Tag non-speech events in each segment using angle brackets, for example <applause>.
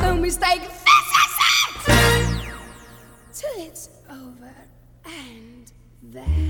no mistake. This is it! Till it's over and then.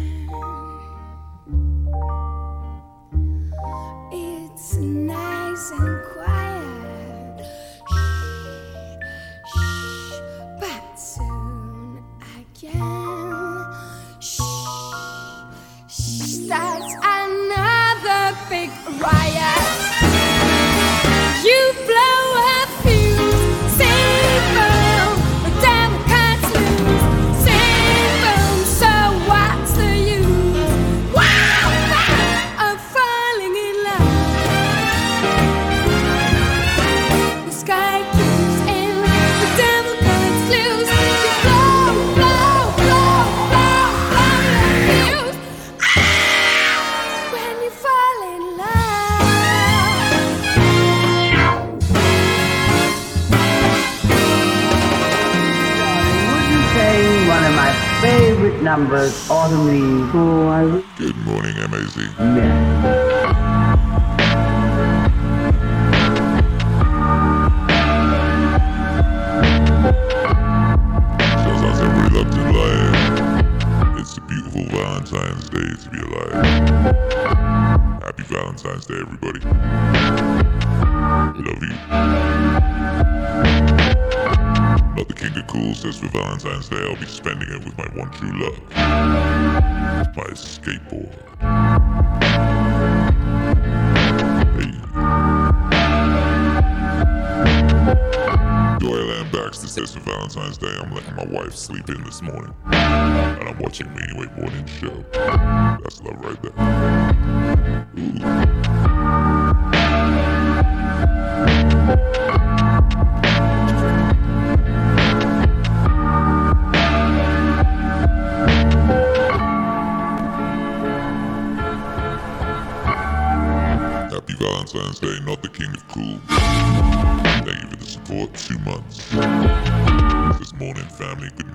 Numbers, Autumn Leaves? Oh, I Good morning, a beautiful Valentine's Day to be alive. Happy Valentine's Day, everybody. Love you. Cool says for Valentine's Day I'll be spending it with my one true love. My skateboard. Hey. Doyle Ann Baxter says for Valentine's Day I'm letting my wife sleep in this morning. And I'm watching Meaningwave Morning Show. That's love right there. Ooh. Two months. This morning, family. Good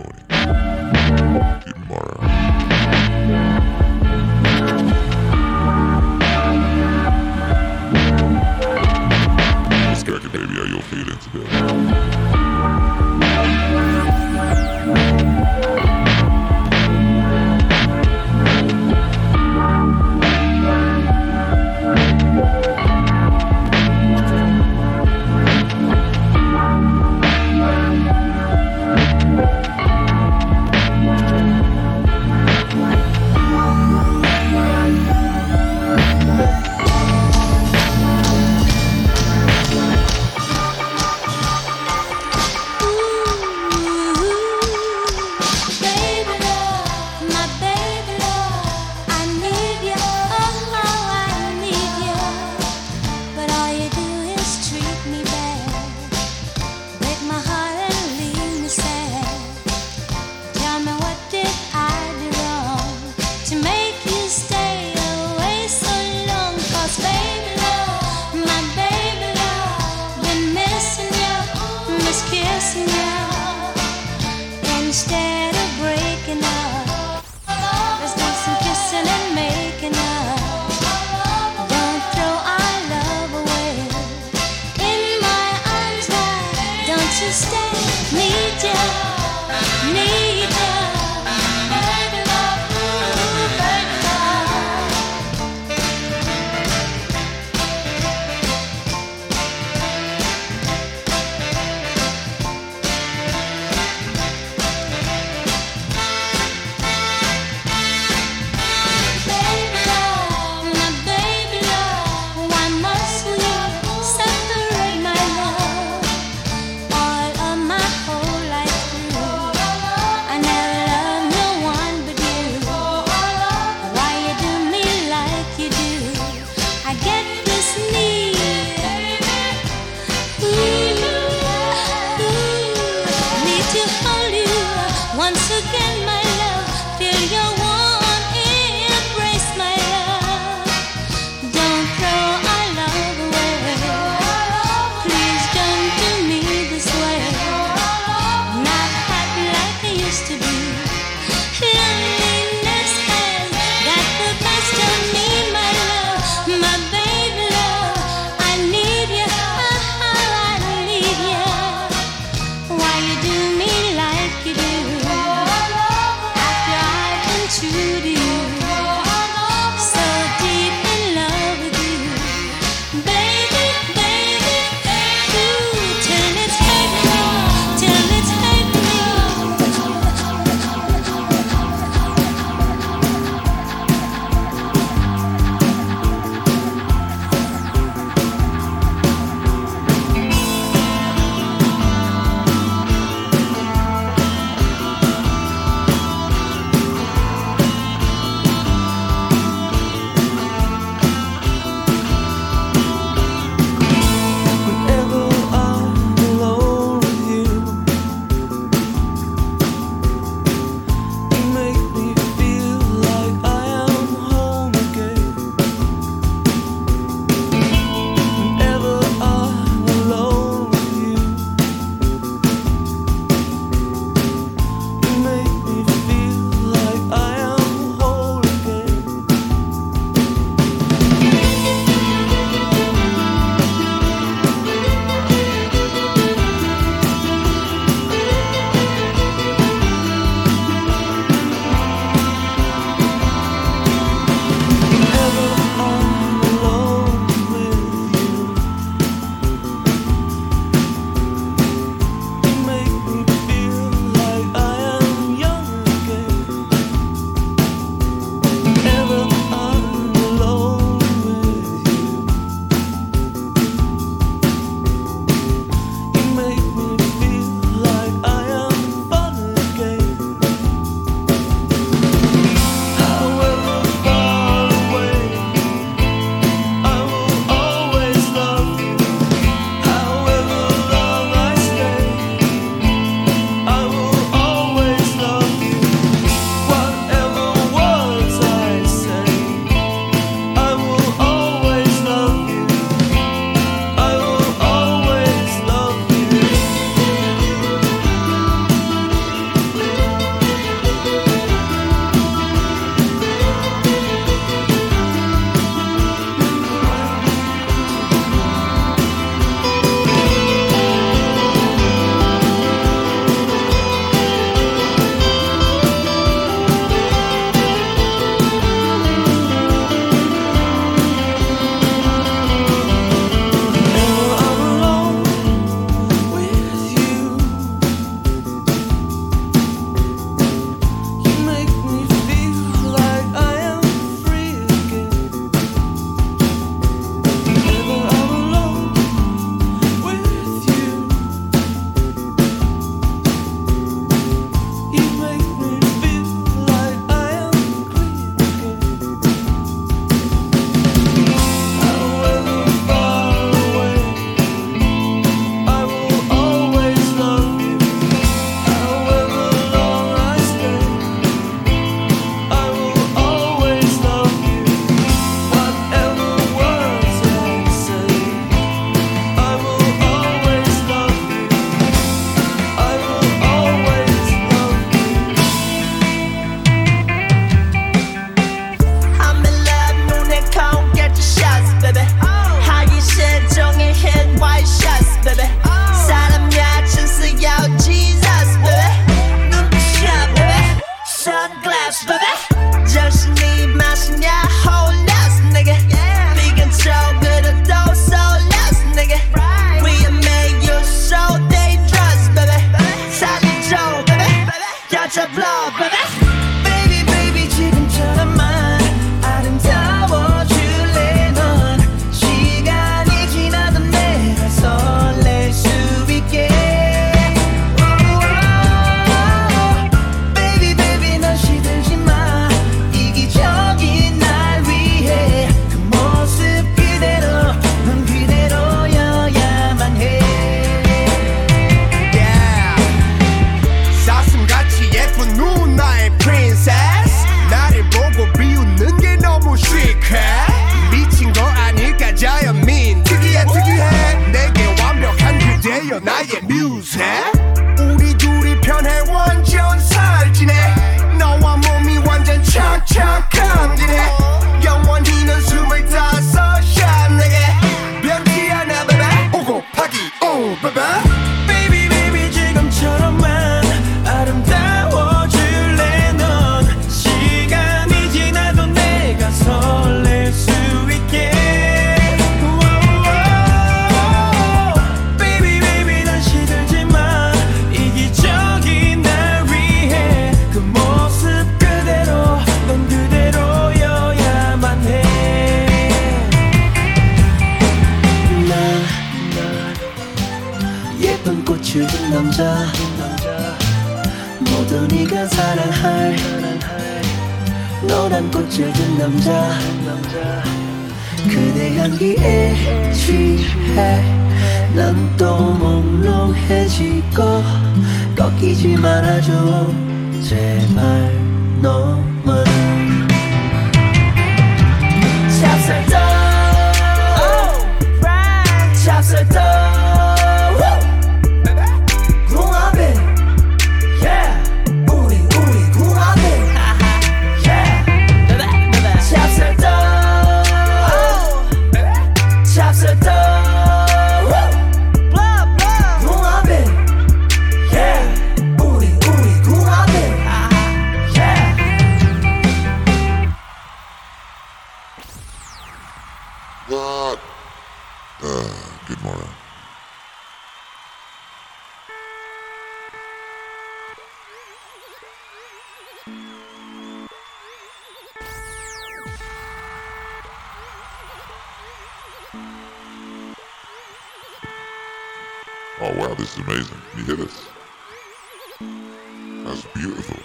was beautiful.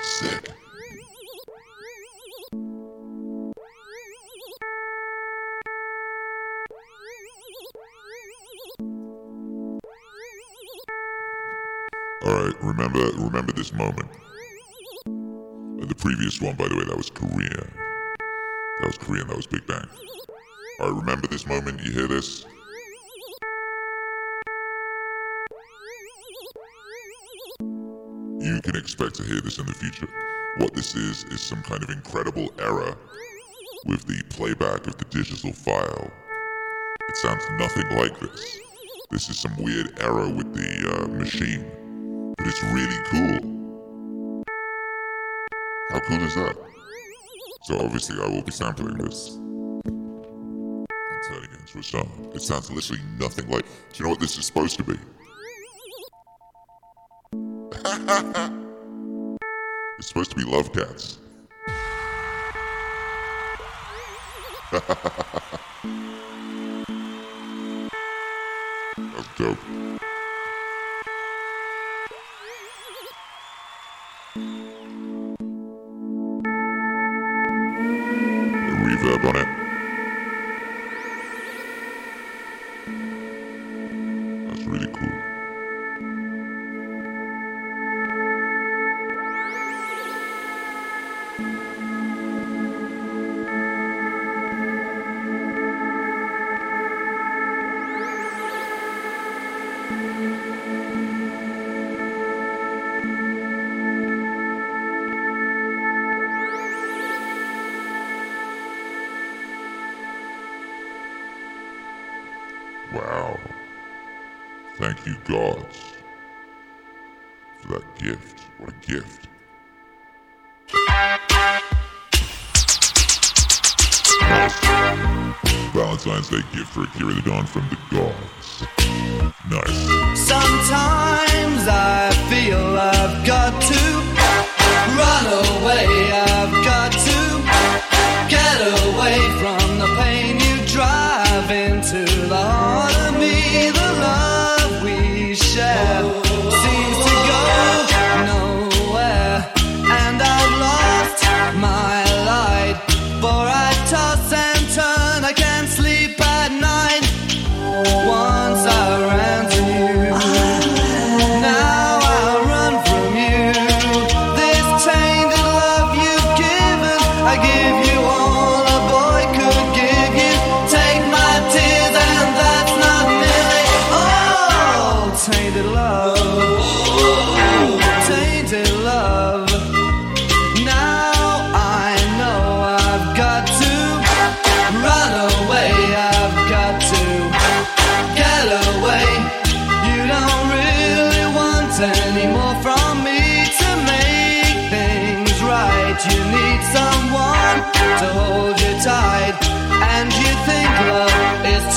Sick. Alright, remember remember this moment. The previous one, by the way, that was Korea. That was Korean, that was Big Bang. Alright, remember this moment, you hear this? You can expect to hear this in the future. What this is, is some kind of incredible error with the playback of the digital file. It sounds nothing like this. This is some weird error with the uh, machine, but it's really cool. How cool is that? So obviously I will be sampling this and turning it into a song. It sounds literally nothing like, do you know what this is supposed to be? <laughs> it's supposed to be love cats. <laughs> That's dope.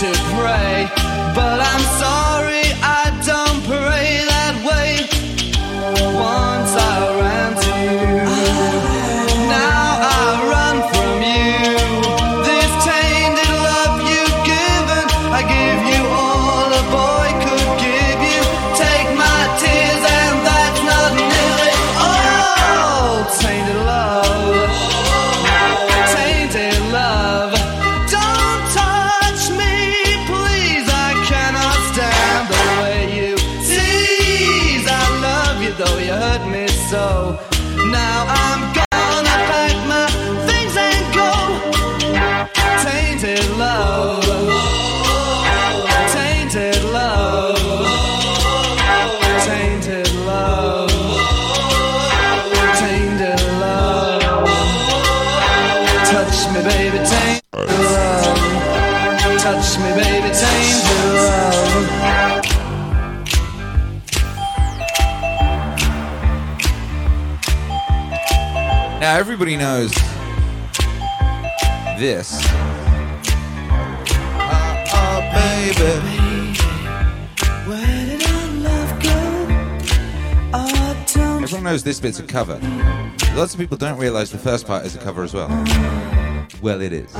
To pray. But I'm sorry, everybody knows this. Baby. Go? Oh, don't Everyone knows this bit's a cover. Lots of people don't realize the first part is a cover as well. Well, it is.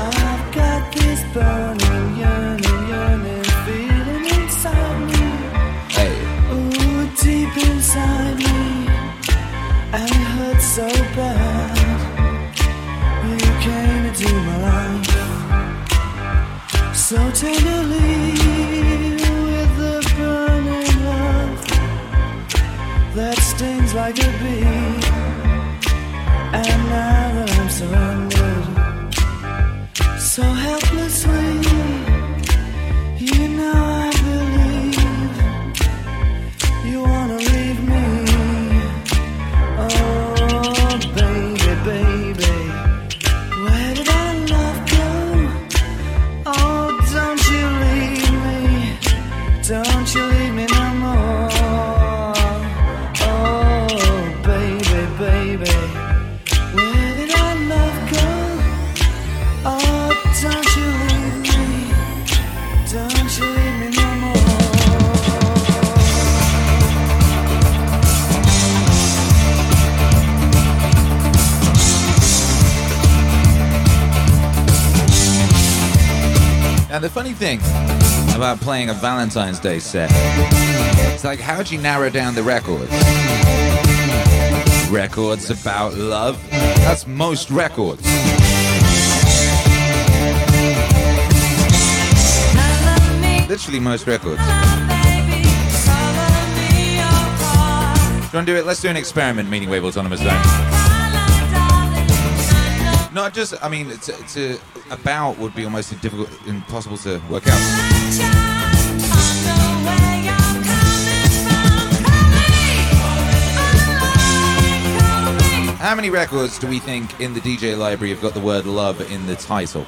And the funny thing about playing a Valentine's Day set, it's like, how'd you narrow down the records? Records about love? That's most records. Literally most records. Do you want to do it? Let's do an experiment, Meaning Wave Autonomous Zone. Not just, I mean, it's a, about would be almost difficult, impossible to work out. How many records do we think in the DJ library have got the word love in the title?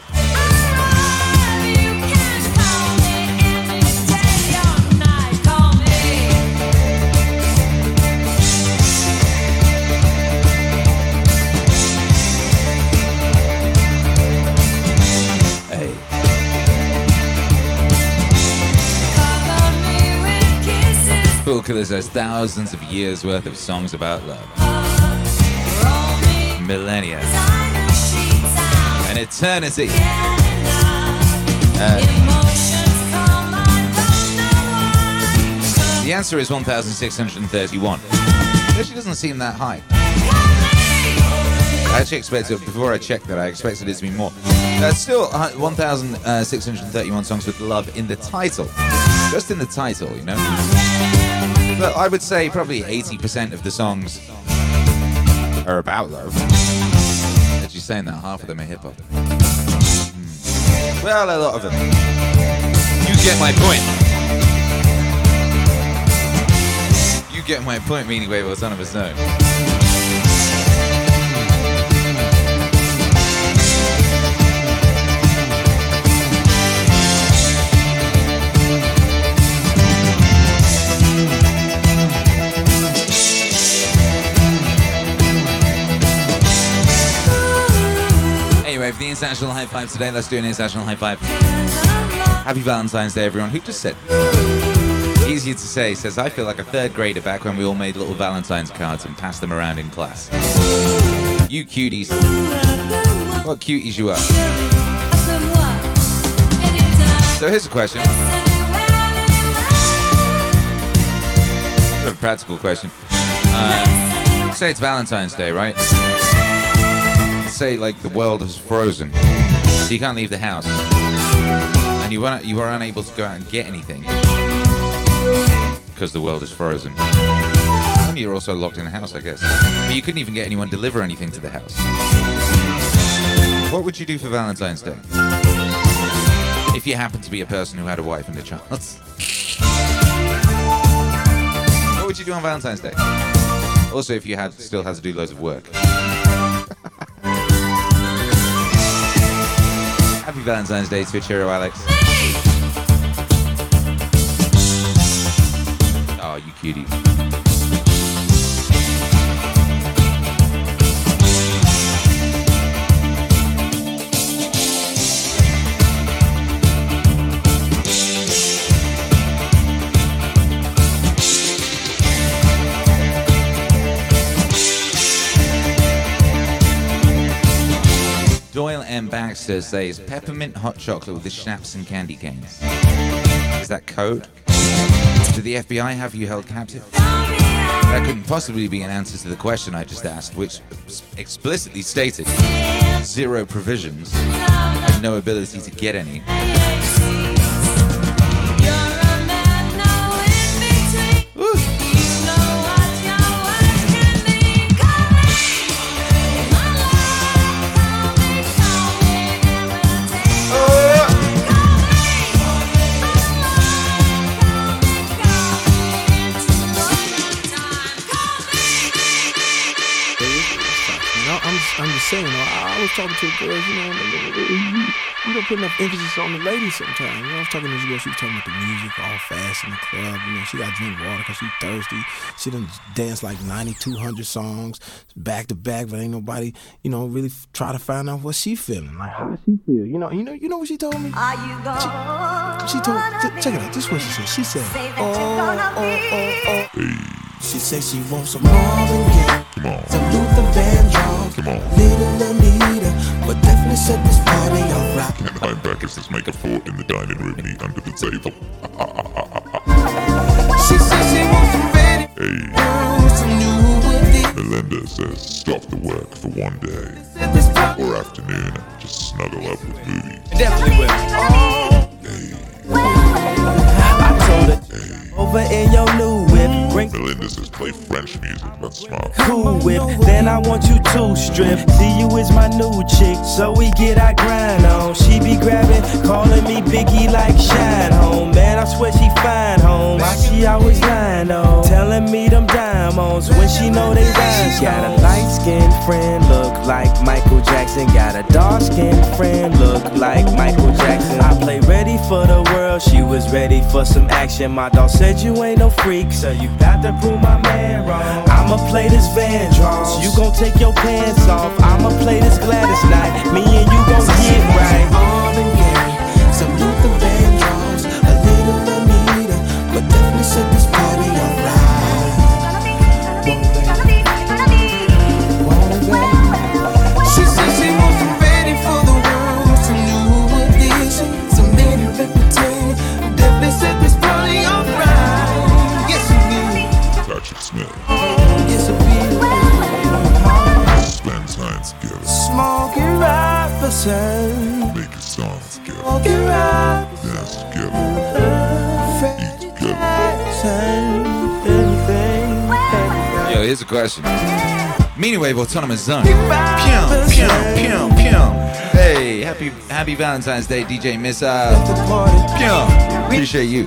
Fool Killers has thousands of years worth of songs about love. Millennia. An eternity. Uh, the answer is 1,631. It actually doesn't seem that high. I actually expected, before I checked that, I expected it to be more. Uh, still, uh, 1,631 songs with love in the title. Just in the title, you know? But I would say probably 80% of the songs are about love. Actually, saying that, half of them are hip hop. Hmm. Well, a lot of them. You get my point. You get my point, meaning Wave Autonomous Zone. International high five today. Let's do an international high five. Happy Valentine's Day, everyone. Who just said? Easier to say. Says I feel like a third grader back when we all made little Valentine's cards and passed them around in class. You cuties. What cuties you are. So here's a question. A practical question. Uh, say it's Valentine's Day, right? Say like the world is frozen, so you can't leave the house, and you are you are unable to go out and get anything because the world is frozen. And you're also locked in the house, I guess. But you couldn't even get anyone deliver anything to the house. What would you do for Valentine's Day? If you happen to be a person who had a wife and a child. What would you do on Valentine's Day? Also, if you had still had to do loads of work. Valentine's Day to Cheerio, Alex. Oh, you cutie. M. Baxter says peppermint hot chocolate with the schnapps and candy canes. Is that code? Do the FBI have you held captive? That couldn't possibly be an answer to the question I just asked, which explicitly stated zero provisions and no ability to get any. Saying. I, I was talking to girls. You know, and they- you, you don't put enough emphasis on the ladies sometimes. You know, I was talking to this girl. She was talking about the music, all fast in the club. You know, she got to drink water because she's thirsty. She done danced like 9,200 songs back to back, but ain't nobody, you know, really try to find out what she feeling. Like how does she feel. You know, you know, you know what she told me. Are you gone? She told. ch- check it out. This is what she said. She said, Say "Oh, oh, oh, oh, oh." Hey, She said she wants some Marvin Gaye. Some Luther Vandross. Little Anita, but definitely set this party off right. Can Linebackers just make a fort in the dining room, meet under the table. <laughs> She said she wants some Betty Hey, Boo, some new with. Melinda says stop the work for one day Set this party or afternoon just snuggle up with movies. Definitely will. I told her over in your new whip, bring Melinda says play French music. That's smart. cool whip. Then I want you to strip. See you is my new chick, so we get our grind on. She be grabbing, calling me Biggie like Shyne Home. Man, I swear she fine home. Why she always lying on? Telling me them diamonds when she know they rhyme. She got a light skinned friend, look like Michael Jackson. Got a dark skinned friend, look like Michael Jackson. I play ready for the world, she was ready for some action. My dog said you ain't no freak, so you to prove my man wrong. I'ma play this Van Vandross, you gon' take your pants off. I'ma play this Gladys night, me and you gon' get right. Marvin Gaye, some A question. Meaning Wave Autonomous Zone. Pew, pew, pew, pew. Hey, happy happy Valentine's Day, DJ Missile. the. Appreciate you.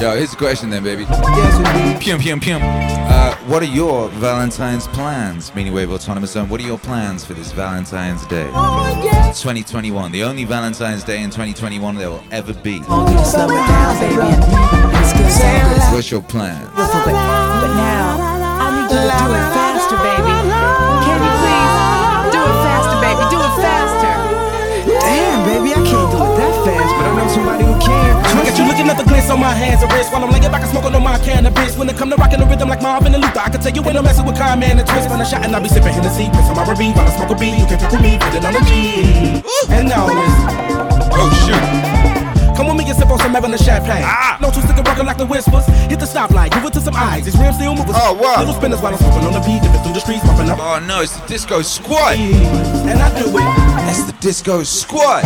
Yo, here's a question then, baby. Yes, it will. Pew, pew, pew. Uh, what are your Valentine's plans? Meaning Wave Autonomous Zone. What are your plans for this Valentine's Day? 2021. The only Valentine's Day in 2021 there will ever be. What's your plan? But, but now I need you to do it faster, baby. Can you please do it faster, baby? Do it faster. Damn, baby, I can't do it that fast, but I know somebody who can. Look at you looking at the glitz on my hands and wrists while I'm laying back and smoking on my cannabis. When it come to rocking the rhythm like Marvin and Luther, I can tell you when I'm messing with Kyle, man, and twist. When I shot and I be sipping Hennessy, piss on my Ruby, while I smoke a beat. You can pick with me, put it on the G. And now it's. Oh, shoot. Come with me and sip on some Evan champagne. Ah. No two sticker rockin' like the whispers. Hit the stoplight, give it to some eyes. These rims still moving. Oh, wow. Little spinners while I'm smoking on the beat, dipping through the streets, bumping up. Oh no, it's the Disco Squad. And I do it That's the Disco Squad.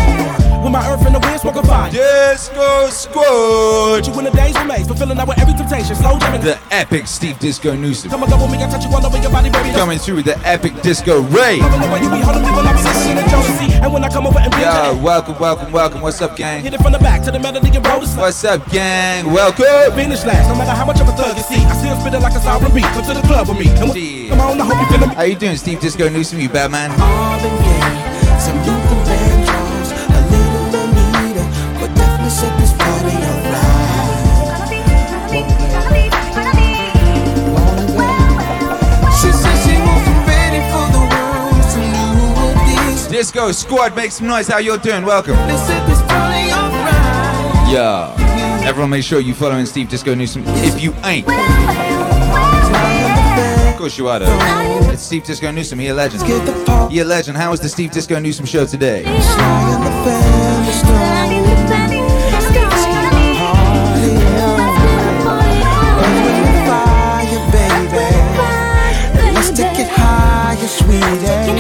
With my earth in the wind, smoking fire. Disco Squad. You in the days remains, fulfilling out with every temptation. Slow jamming. The epic Steve Disco Newsom. Come and go with me, I touch you all over your body, baby. Coming through with the epic Disco Ray. Loving the way you be holding me when I be listening to Jonesy. And when I come over and be Yo, welcome, welcome, welcome. What's up, gang? Hit it from the back to the melody and roll the slide. What's up, gang? Welcome. Finish last, no matter how much of a thug you see. I still spit it like a sovereign beat. Come to the club with me. And when, Yeah. come on, I hope you feeling me. How you doing, Steve Disco Newsom? You bad man? This. Disco Squad, make some noise. How you're doing? Welcome. They set this party alright. Yeah. Everyone, make sure you following Steve Disco Newsom. If you ain't, of course you are. Though. It's Steve Disco Newsom. He a legend. Get the party He a legend. How was the Steve Disco Newsom show today? and the family stone. Party on. Fire, baby. Let's take it higher, sweetie.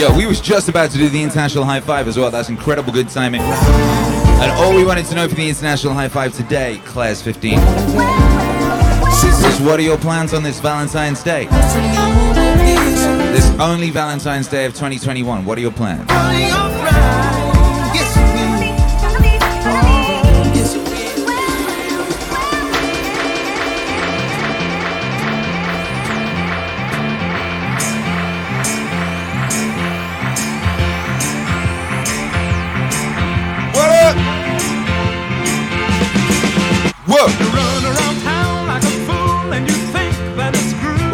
Yo, we was just about to do the international high five as well. That's incredible good timing. And all we wanted to know for the international high five today, Claire's 15, She is what are your plans on this Valentine's Day? This only Valentine's Day of 2021. What are your plans?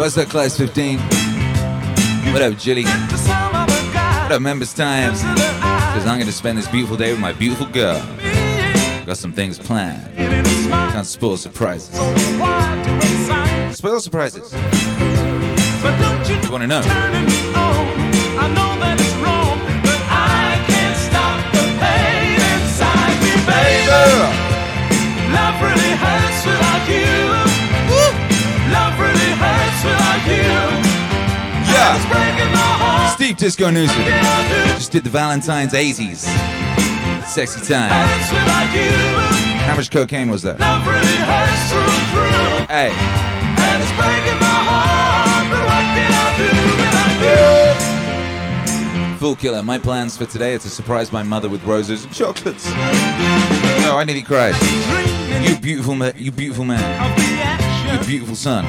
What's up, Class 15? What up, Jilly? What up, members time? Because I'm going to spend this beautiful day with my beautiful girl. Got some things planned. Can't spoil surprises. Spoil surprises. You want to know? turning me on? I know that it's wrong, but I can't stop the pain inside me, baby. Love really hurts without you. Yeah! breaking my heart. Steve Disco Newsom. Yeah, I do. Just did the Valentine's 80s. Sexy time. Hurts without you. How much cocaine was that? Love really hurts through and through. Hey, And it's breaking my heart, but what can I do without you? full killer. My plans for today are to surprise my mother with roses and chocolates. No, I nearly cried. You beautiful man. You beautiful man. Of the action. You beautiful son.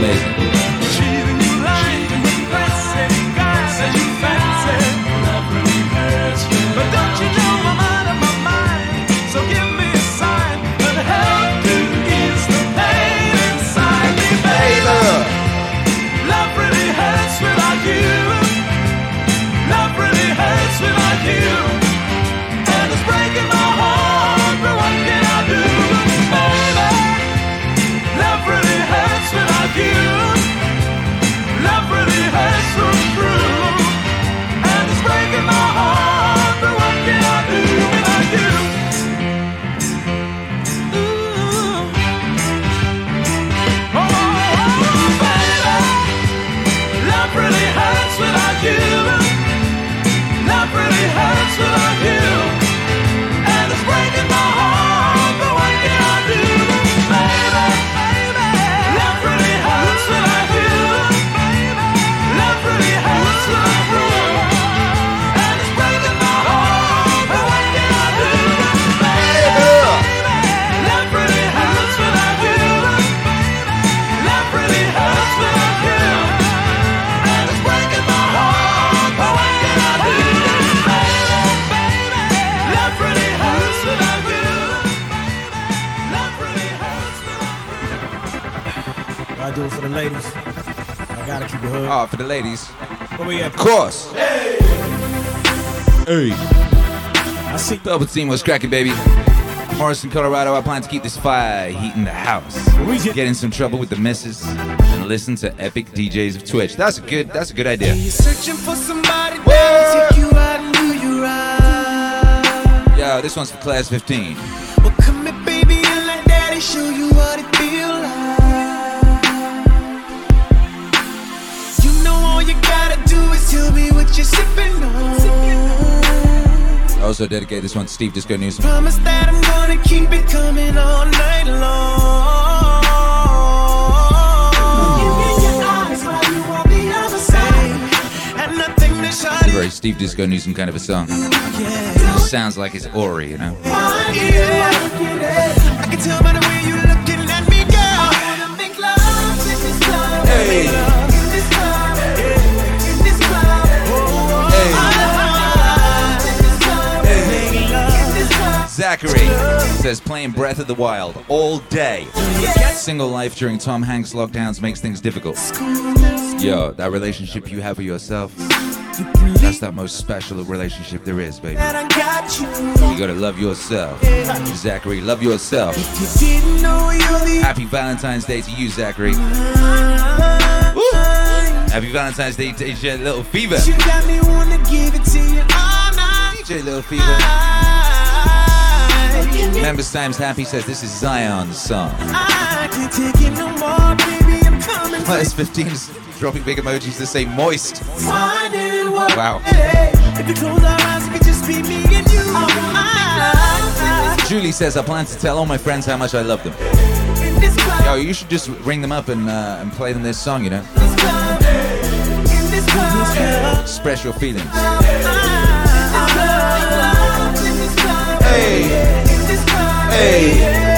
Amazing. That really hurts for you, and it's breaking my heart. Ladies. I gotta keep it hood. Oh, for the ladies. Where we at? Of course. Hey. Hey. I see. Double Team was cracking, baby. Morrison, Colorado. I plan to keep this fire heat in the house. We get- in some trouble with the missus and listen to epic DJs of Twitch. That's a good. That's a good idea. You're searching for somebody that'll take you out and do you right. Yo, this one's for class 15. You're sipping on. I also dedicate this one to Steve Disco Newsom. Promise that I'm gonna keep it coming all night long. Give me your eyes while you on the other side. And nothing to It's a shine very Steve Disco Newsom kind of a song. yeah. Sounds like it's Ori, you know. I Zachary says playing Breath of the Wild all day. Single life during Tom Hanks lockdowns makes things difficult. Yo, that relationship you have with yourself, that's that most special relationship there is, baby. I got you. You gotta love yourself. Zachary, love yourself. You didn't know you're the Happy Valentine's Day to you, Zachary. Happy Valentine's Day to DJ Little Fever. You got me wanna give it to you all night. DJ Little Fever. Members Sam's Happy says this is Zion's song. I can't take it no more, baby. I'm coming. Class 15 is dropping big emojis to say moist. Wow. If we close our eyes, it could just be me and you. Ah, Julie says I plan to tell all my friends how much I love them. in this club, Yo, you should just ring them up and uh, and play them this song, you know. club, in this club. Express your feelings. Hey, in this club, Hey.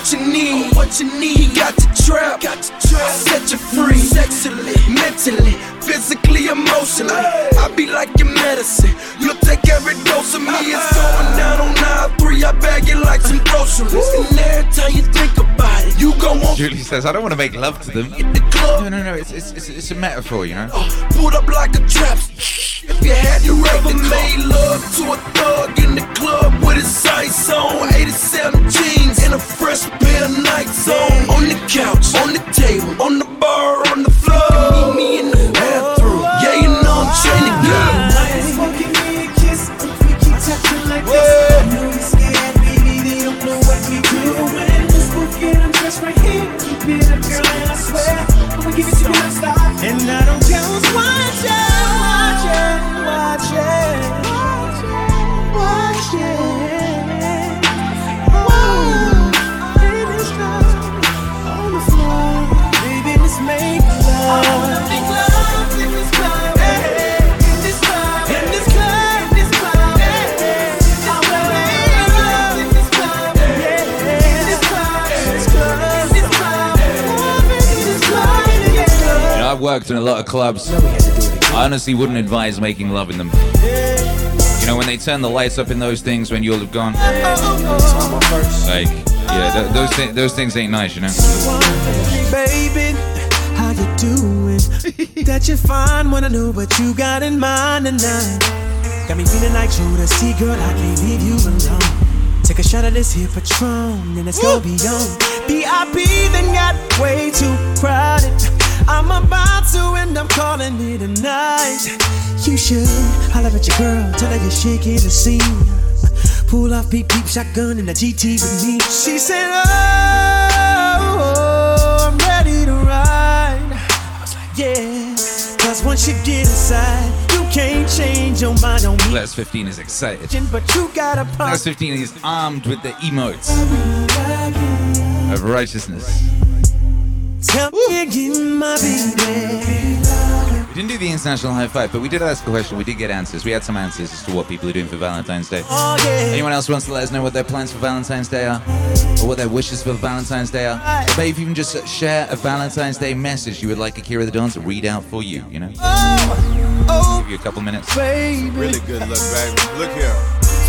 What you need, what you need. Got to trap, got to trap. Set you free, sexually, mentally, physically, emotionally. I be like your medicine. You'll take every dose of me. It's going down on aisle three. I bag it like some groceries. And every time you think about it, you gon' want Julie says I don't want to make love to them. the. No, no, no. It's it's it's, it's a metaphor, you know. Uh, pulled up like a trap. If you had you ever made love to a thug in the club with his sights on, 87 jeans and a fresh pair of Nikes on, on the couch, on the table, on the clubs. I honestly wouldn't advise making love in them. You know, when they turn the lights up in those things when you'll have gone, like, yeah, th- those thi- those things ain't nice, you know. Baby, how you doing? <laughs> that you're fine when I know what you got in mind tonight. Got me feeling like Jodeci, girl, I can't leave you alone. Take a shot of this here Patron, and let's go beyond. VIP then got way too crowded. I'm about to end up calling it a night. You should holler at your girl, tell her you're shaking the scene. Pull off peep peep shotgun in the GT with me. She said, oh, oh, I'm ready to ride. I was like, Yeah. Cause once you get inside, you can't change your mind on me. Class 15 is excited. But you gotta Class pop 15 is armed with the emotes of righteousness. Tell me again, my baby. We didn't do the international high five, but we did ask a question. We did get answers. We had some answers as to what people are doing for Valentine's Day. Oh, yeah. Anyone else wants to let us know what their plans for Valentine's Day are? Or what their wishes for Valentine's Day are? Or maybe even just share a Valentine's Day message you would like Akira the Don to read out for you, you know? Oh, oh. give you a couple minutes. Really good look, baby. Look here.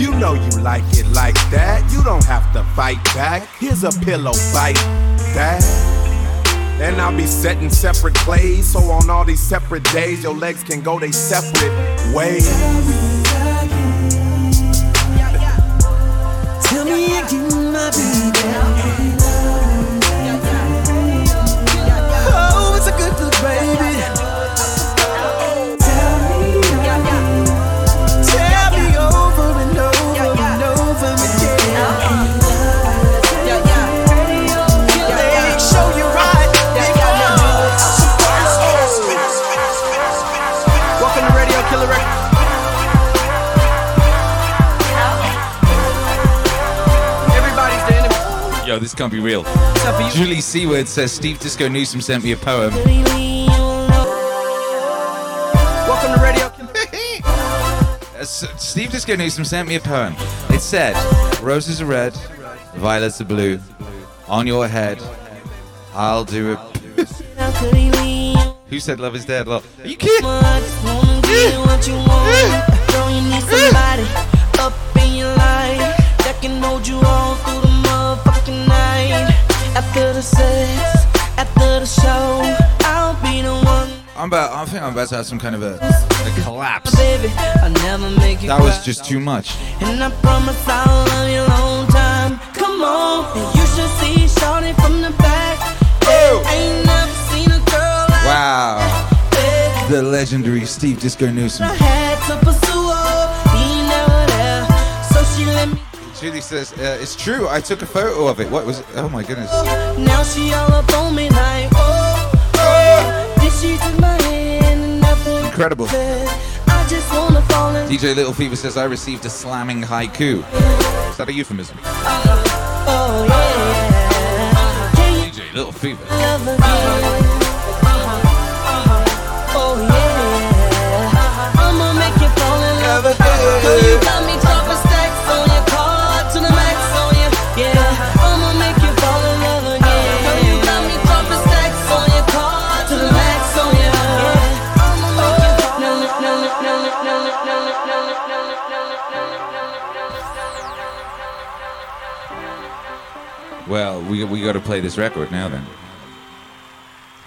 You know you like it like that. You don't have to fight back. Here's a pillow fight that. And I'll be setting separate plays. So on all these separate days, your legs can go they separate ways. Tell me again, my baby. This can't be real. Julie Seward says Steve Disco Newsom sent me a poem. Welcome to Radio <laughs> Uh, Steve Disco Newsom sent me a poem. It said, Roses are red, violets are blue. On your head, I'll do it. Who said love is dead? Well, are you kidding? what you want. Girl, you need somebody up in your life that can hold you all After the sex, after the show, I'll be the one. I'm about. I think I'm about to have some kind of a, a collapse. Baby, never make That was just too much. And I promise I'll love you a long time. Come on, you should see Shorty from the back. Ain't never seen a girl like Wow. The legendary Steve Disco Newsom. Julie says, uh, it's true, I took a photo of it. What was it? Oh my goodness. Now she all up on me like, oh, oh. Then she took my hand and nothing Incredible. I just wanna fall in. DJ Little Fever says, I received a slamming haiku. Is that a euphemism? Uh, oh yeah. You DJ Little Fever. love again? Uh-huh, uh-huh. Oh yeah. Well, we, we got to play this record now then.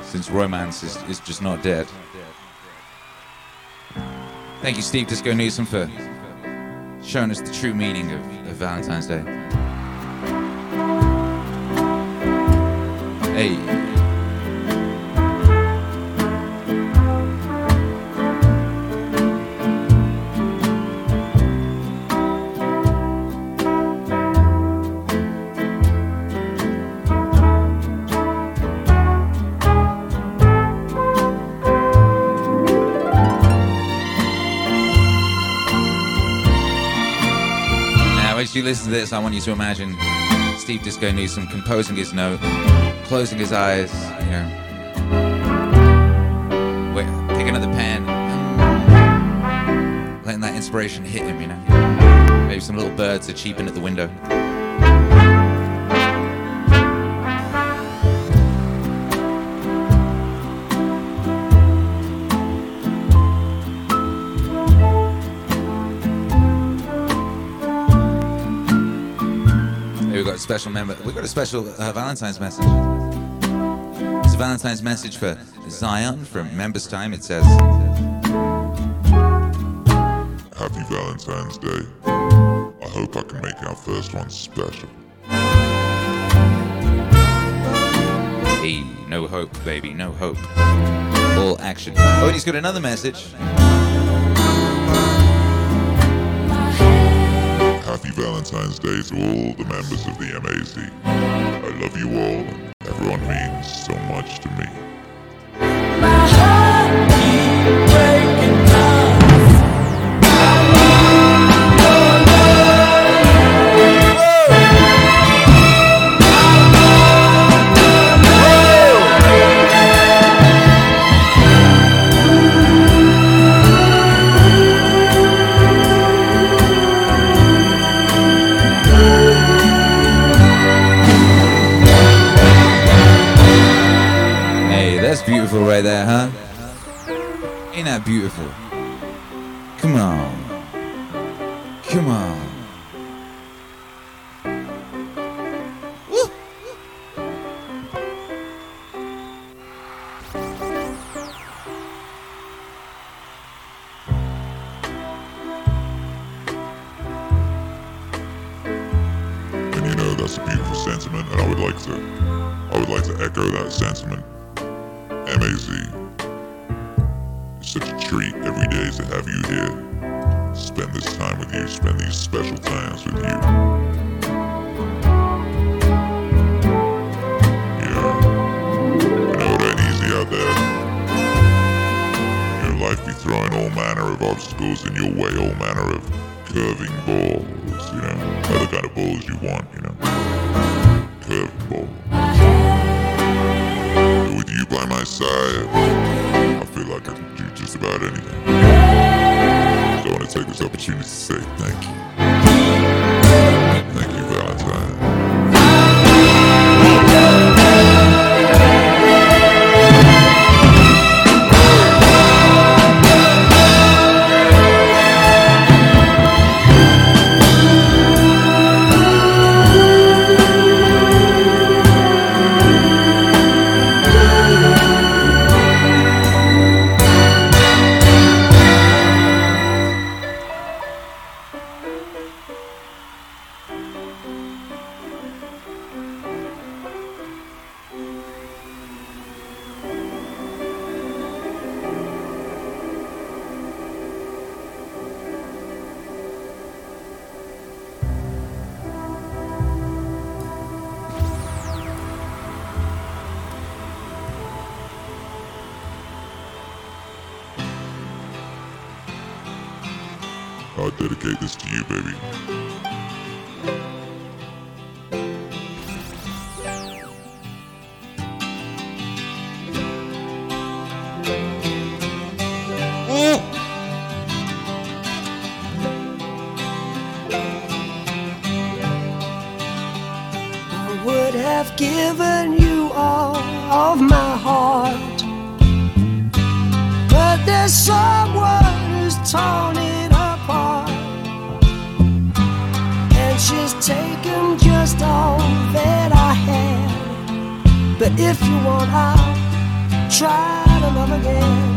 Since romance is, is just not dead. Thank you, Steve Disco Newsom, for showing us the true meaning of, of Valentine's Day. Hey. You listen to this, I want you to imagine Steve Disco Newsom composing his note, closing his eyes, you know, wait, picking up the pen, letting that inspiration hit him, you know. Maybe some little birds are cheeping at the window. Special member. We've got a special uh, Valentine's message. It's a Valentine's message for Zion from Members Time. It says, Happy Valentine's Day. I hope I can make our first one special. Hey, no hope, baby, no hope. All action. Oh, and he's got another message. Happy Valentine's Day to all the members of the MAZ. I love you all. Everyone means so much to me. If you want, I'll try to love again.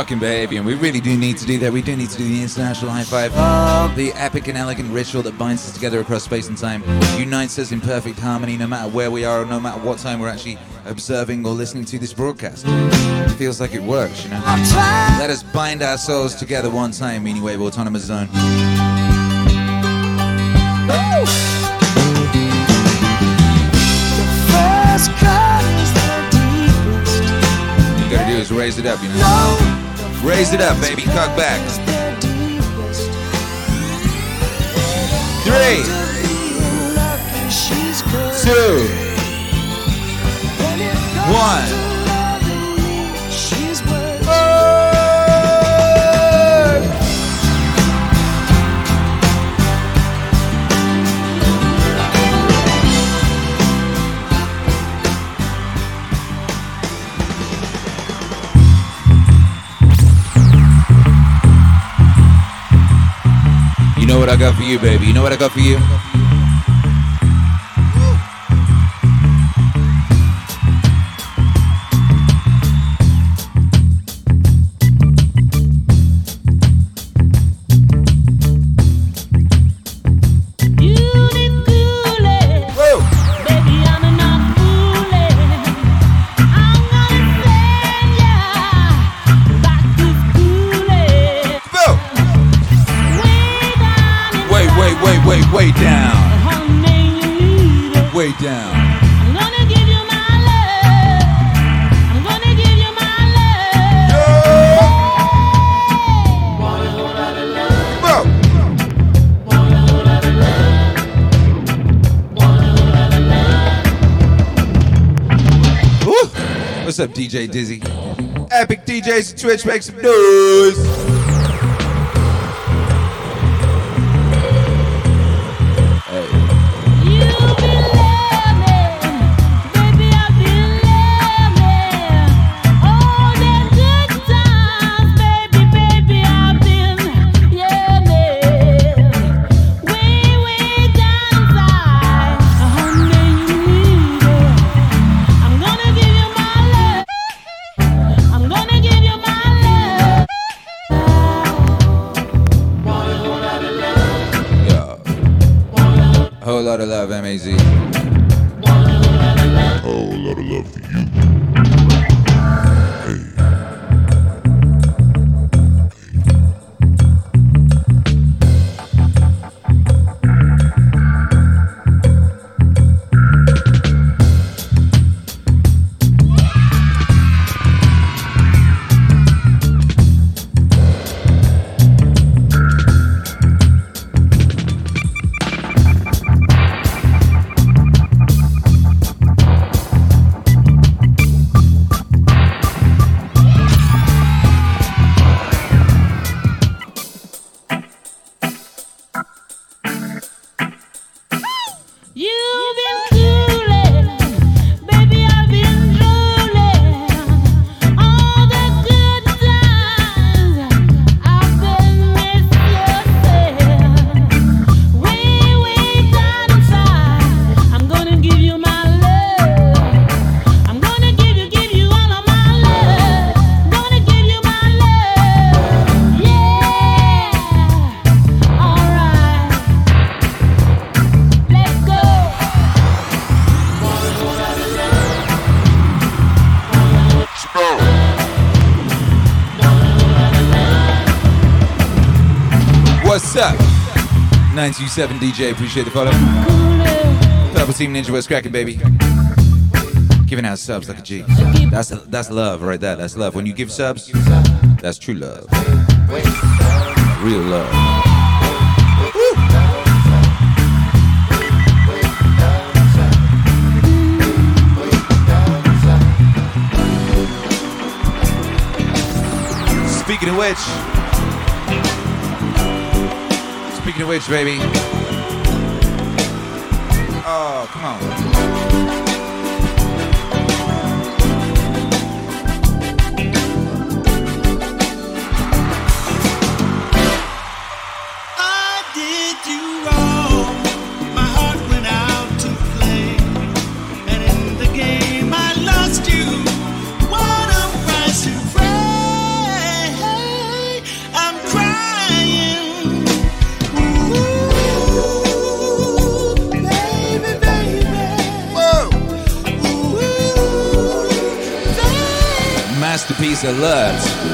Shocking behavior, and we really do need to do that. We do need to do the international high five. The epic and elegant ritual that binds us together across space and time, unites us in perfect harmony no matter where we are or no matter what time we're actually observing or listening to this broadcast. It feels like it works, you know? Let us bind our souls together one time, Meaning Wave Autonomous Zone. You gotta do is raise it up, you know? Raise it up, baby. Cock back. Three, two, one. Know what I got for you, baby. You know what I got for you? DJ Dizzy? Epic DJs and Twitch make some noise. 927 DJ, appreciate the follow. Purple Team Ninja West cracking, baby. Giving out subs like a G. That's that's love right there. That's love. When you give subs, that's true love. Real love. Speaking of which, speaking of baby. alert.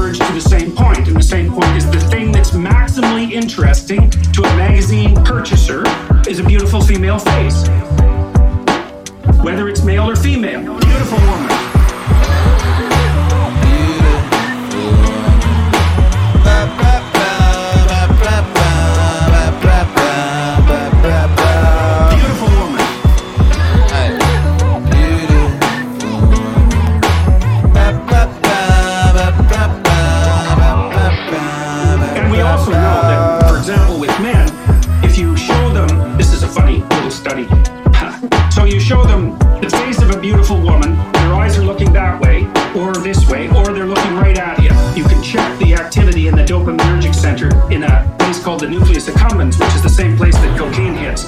converge to the same point, and the same point is the thing that's maximally interesting to a magazine purchaser is a beautiful female face. Whether it's male or female, beautiful woman. is the accumbens, which is the same place that cocaine hits.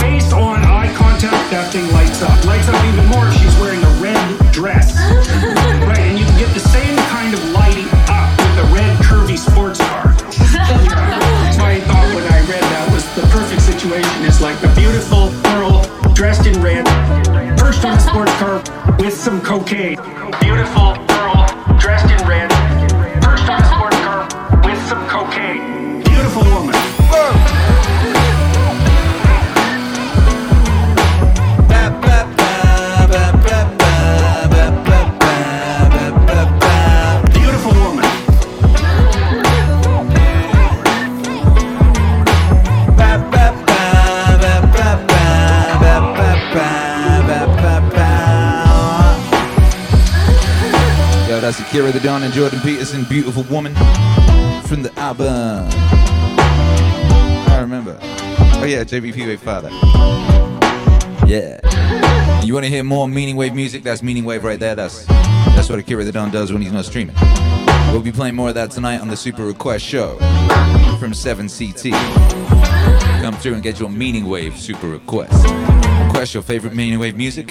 Based on eye contact, that thing lights up. Lights up even more if she's wearing a red dress. right, and you can get the same kind of lighting up with a red curvy sports car. That's my thought when I read that was the perfect situation. It's like a beautiful girl dressed in red, perched on a sports car with some cocaine. Yo, the Don and Jordan Peterson, Beautiful Woman from the album. I remember. Oh yeah, JBP Wave Father. Yeah. You want to hear more Meaningwave music? That's Meaningwave right there. That's that's what Akira the Don does when he's not streaming. We'll be playing more of that tonight on the Super Request Show from 7CT. Come through and get your Meaningwave Super Request. Request your favorite Meaningwave music.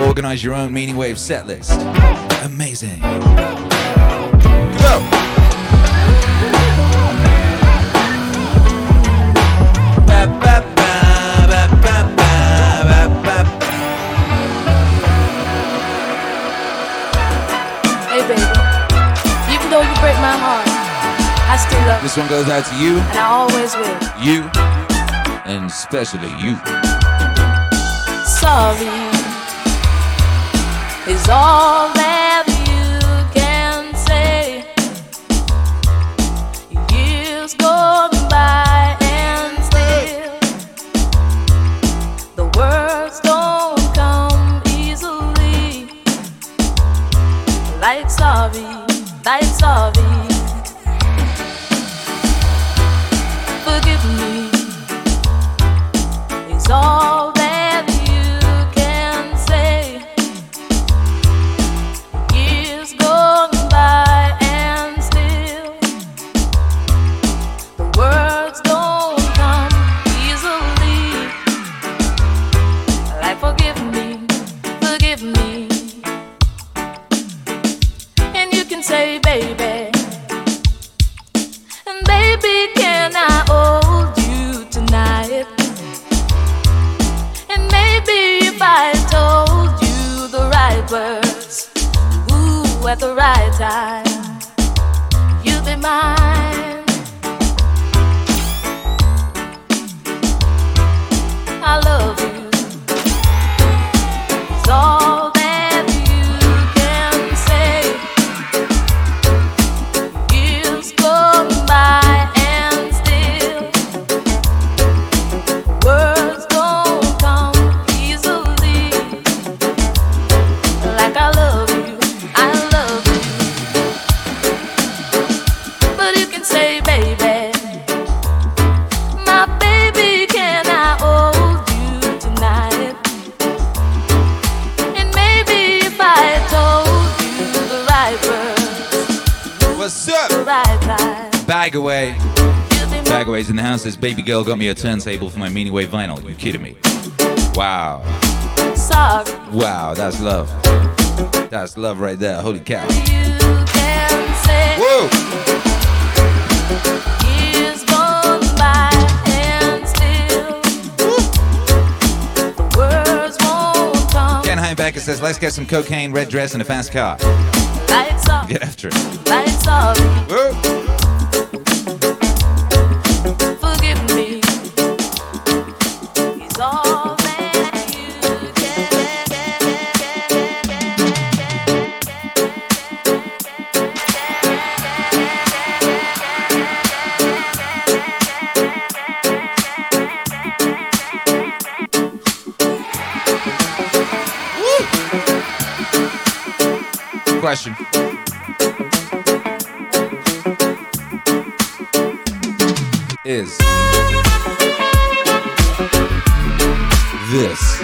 Organize your own Meaningwave set list. Amazing. Go! Hey, baby. Even though you break my heart, I still love. This one goes out to you, And I always will. you, and especially you. Sorry is all that baby girl got me a turntable for my Meaningwave vinyl. You kidding me? Wow. sorry, Wow, that's love. That's love right there. Holy cow. Whoa! Years and still the words won't come. Ken Heimbecker says, let's get some cocaine, red dress, and a fast car. Get after it. Is this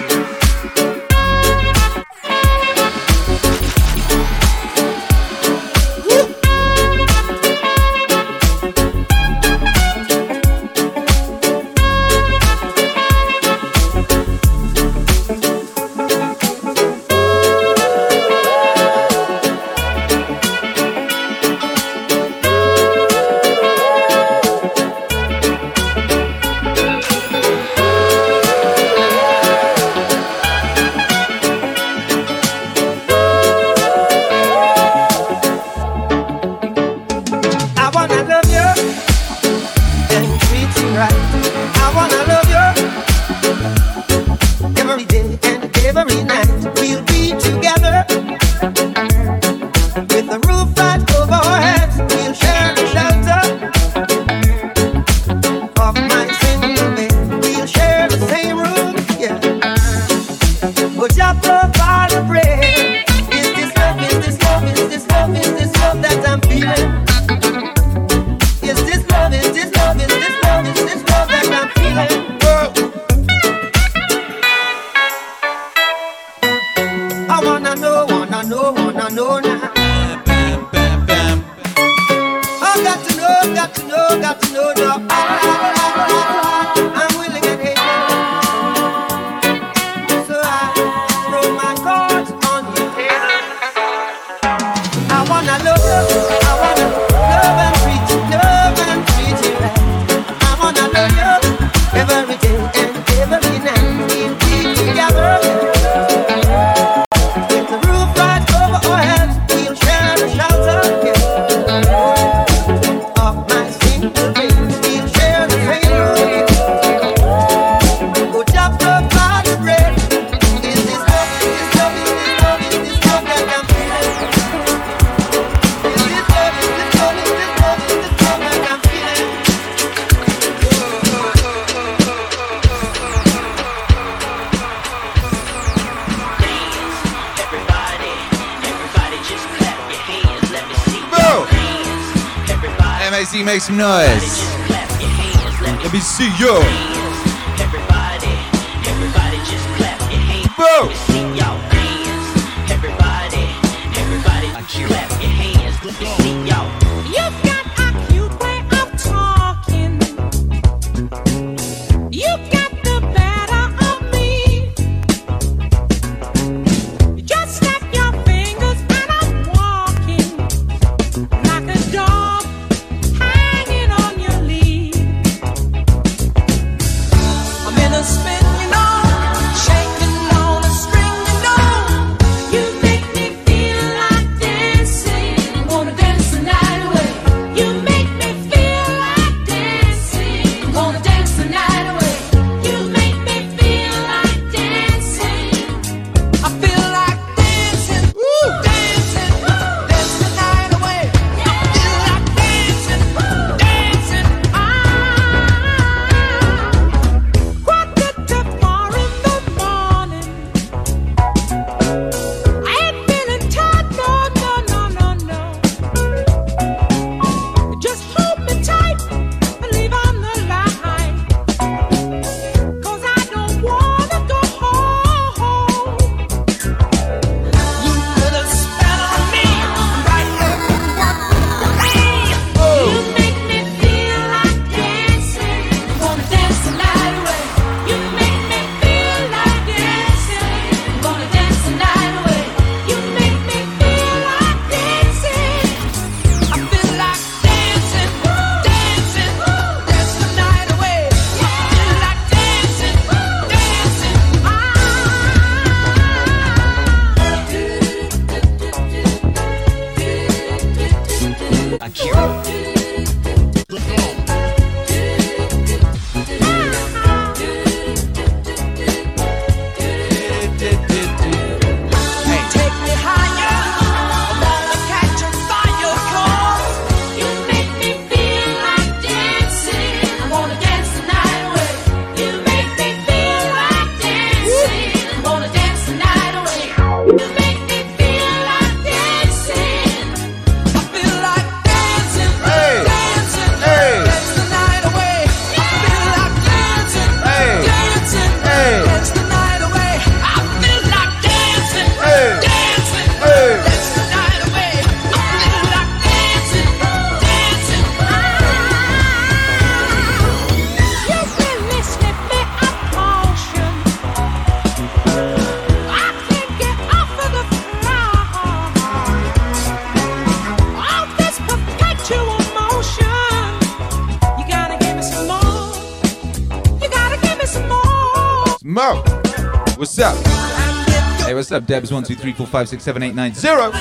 up, Debs? One, two, three, four, five, six, seven, eight, nine, zero.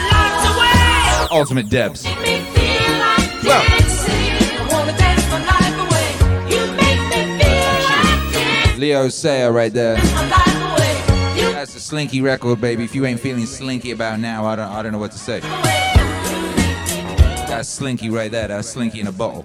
Ultimate Debs. Well. I wanna dance my life away. You Leo Sayer right there. That's a slinky record, baby. If you ain't feeling slinky about now, I don't, I don't know what to say. That's slinky right there. That's slinky in a bottle.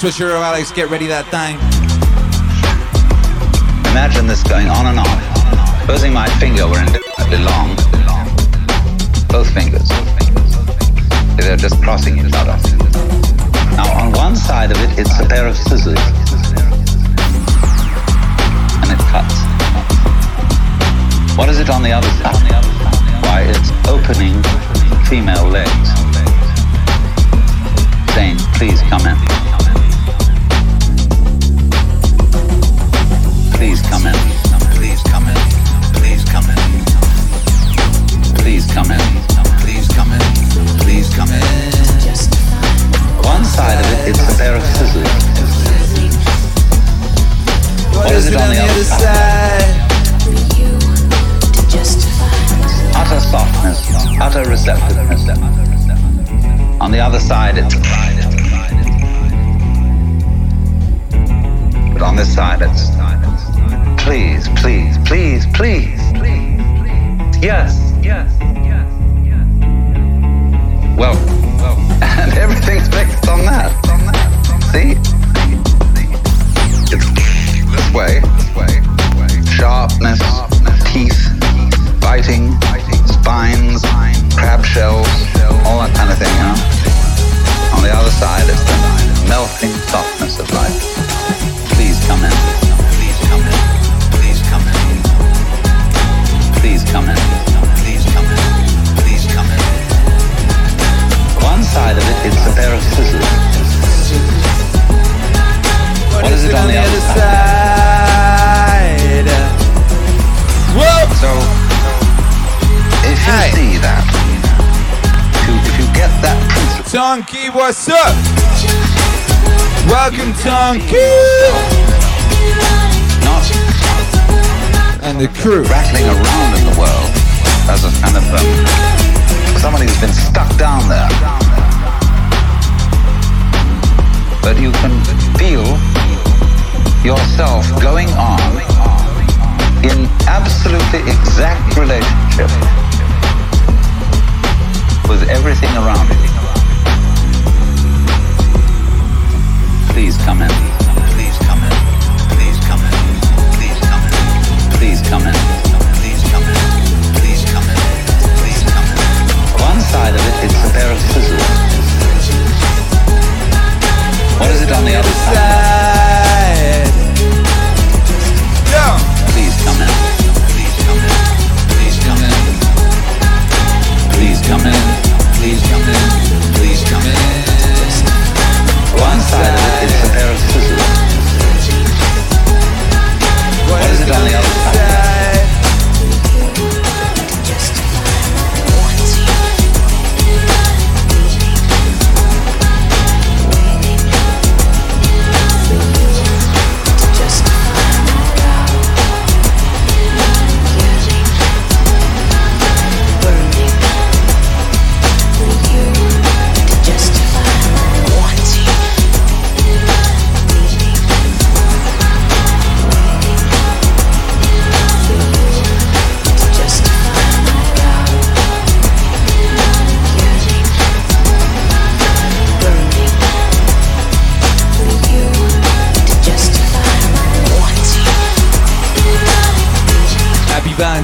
Switcheroo Alex, get ready that thing. Imagine this going on and on. Supposing my finger were indefinitely long. Both fingers. They're just crossing each other. Now, on one side of it, it's a pair of scissors. And it cuts. What is it on the other side? Why, it's opening female legs. Saying, please come in. Please come in. Please come in. Please come in. Please come in. Please come in. Please come in. One side of it's a pair of scissors. What is it on the other side? Utter softness, utter receptiveness. On the other side, it's. But on this side, it's. Please, please, please, please. Yes, yes, yes, yes. Well, and everything's based on that. See? It's this way, sharpness, teeth, biting, spines, crab shells, all that kind of thing, you know? On the other side, it's the melting softness of life. Please come in. Come in. Please come in. Please come in. One side of it's a pair of scissors. What is it on the other side? Whoa! So, if you see that, if you, if you get that principle, what's up? Welcome, Tonky! And the crew. rattling around world as a kind of um, somebody who's been stuck down there. But you can feel yourself going on in absolutely exact relationship with everything around you. Please come in. Please come in. Please come in. Please come in. Please come in. Side of it's a pair of scissors. What is it on the other side? Please come in. Please come in. Please come in. Please come in. Please come in. Please come in. One side of it's a pair of scissors. What is it on the other side?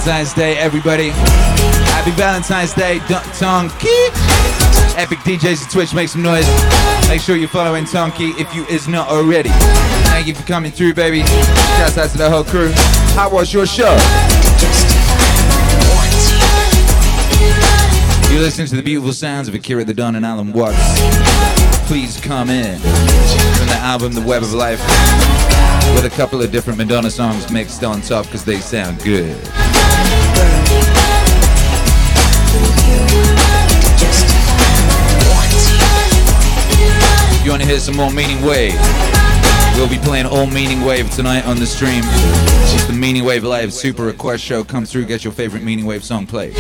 Valentine's Day, everybody. Happy Valentine's Day, Don- Tonky. Epic DJs at Twitch, make some noise. Make sure you're following Tonky if you is not already. Thank you for coming through, baby. Shouts out to the whole crew. How was your show? You're listening to the beautiful sounds of Akira the Don and Alan Watts. Please come in. From the album The Web of Life. With a couple of different Madonna songs mixed on top because they sound good. you want to hear some more Meaningwave, we'll be playing all Meaningwave tonight on the stream. It's the Meaningwave Live Super Request Show. Come through, get your favorite Meaningwave song played.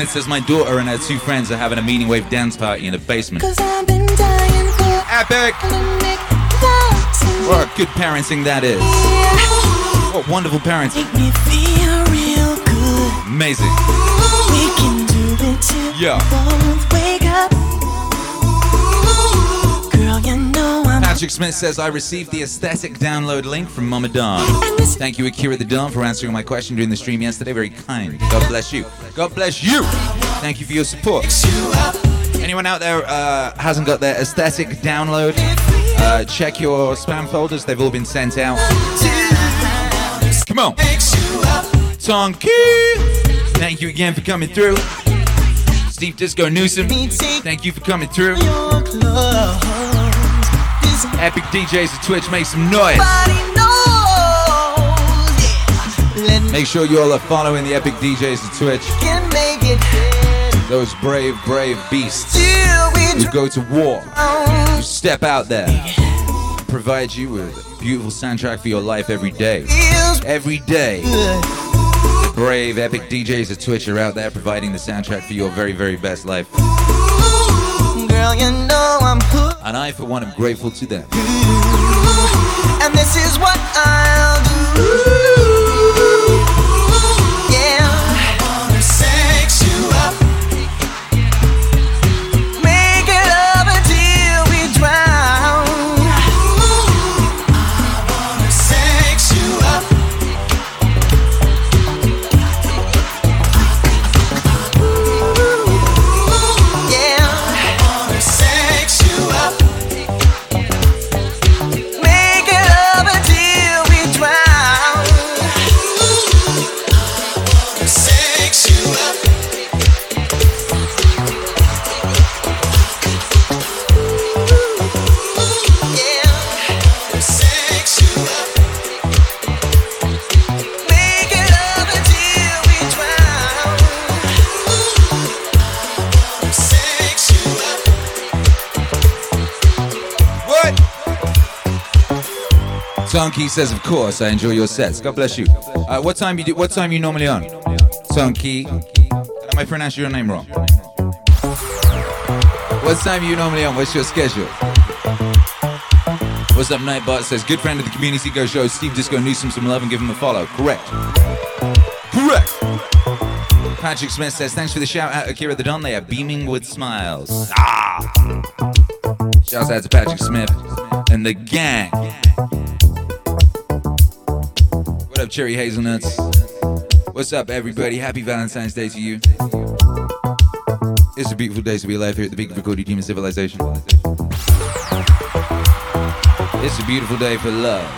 Smith says my daughter and her two friends are having a Meaningwave dance party in the basement. Cause I've been dying for Epic! What good parenting that is. What wonderful parenting. Make me feel real good. Amazing. We can do it till Yeah. Patrick Smith says I received the aesthetic download link from Mama Don. Thank you, Akira the Don, for answering my question during the stream yesterday. Very kind. God bless you. God bless you. Thank you for your support. Anyone out there uh, hasn't got their aesthetic download? Uh, check your spam folders. They've all been sent out. Come on. Tonky. Thank you again for coming through. Steve Disco Newsom. Thank you for coming through. Epic DJs at Twitch, make some noise. Make sure you all are following the Epic DJs at Twitch. can make it. Those brave, brave beasts who go to war, who step out there, provide you with a beautiful soundtrack for your life every day. Every day. The brave, epic DJs at Twitch are out there providing the soundtrack for your very, very best life. Girl, you know I'm. And I, for one, am grateful to them. And this is what I'll do. Tonky says, of course, I enjoy your sets. God bless you. Uh, what time you do? What time you normally on? Tonky. Am I pronouncing your name wrong? What time you normally on? What's your schedule? What's up, Nightbot says, good friend of the Community Go Show, Steve Disco Newsom, some love and give him a follow. Correct. Correct. Patrick Smith says, thanks for the shout out, Akira the Don. They are beaming with smiles. Ah! Shouts out to Patrick Smith and the gang. Cherry Hazelnuts? What's up, everybody? Happy Valentine's Day to you. It's a beautiful day to be alive here at the peak Big Recorded Human Civilization. It's a beautiful day for love.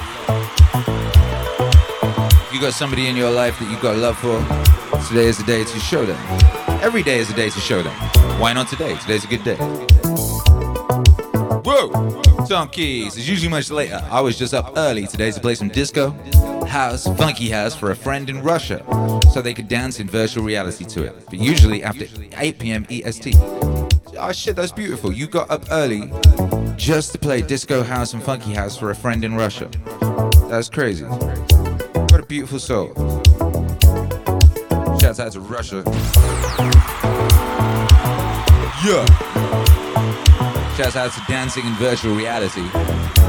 You got somebody in your life that you've got love for. Today is the day to show them. Every day is a day to show them. Why not today? Today's a good day. Whoa! Tom Keys. It's usually much later. I was just up early today to play some disco, house, funky house for a friend in Russia so they could dance in virtual reality to it. But usually after 8 p.m. EST. Oh shit, that's beautiful. You got up early just to play disco house and funky house for a friend in Russia. That's crazy. What a beautiful soul. Shouts out to Russia. Yeah. Shouts out to dancing in virtual reality.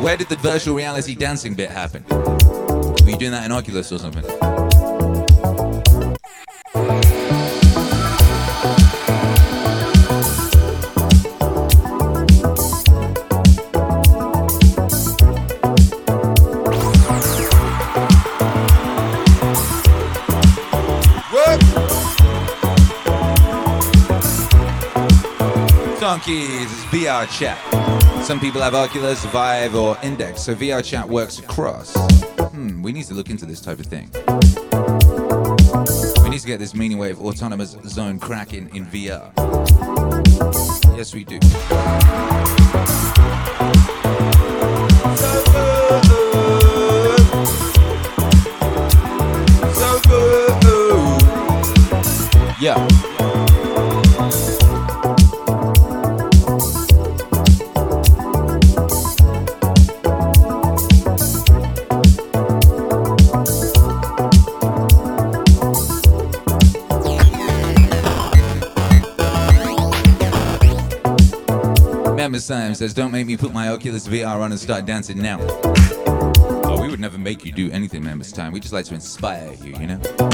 Where did the virtual reality dancing bit happen? Were you doing that in Oculus or something? Donkeys, it's VRChat. Some people have Oculus, Vive, or Index, so VRChat works across. Hmm, we need to look into this type of thing. We need to get this Meaningwave autonomous zone cracking in VR. Yes, we do. Says, Don't make me put my Oculus VR on and start dancing now. Oh, we would never make you do anything, Members Time. We just like to inspire you, you know?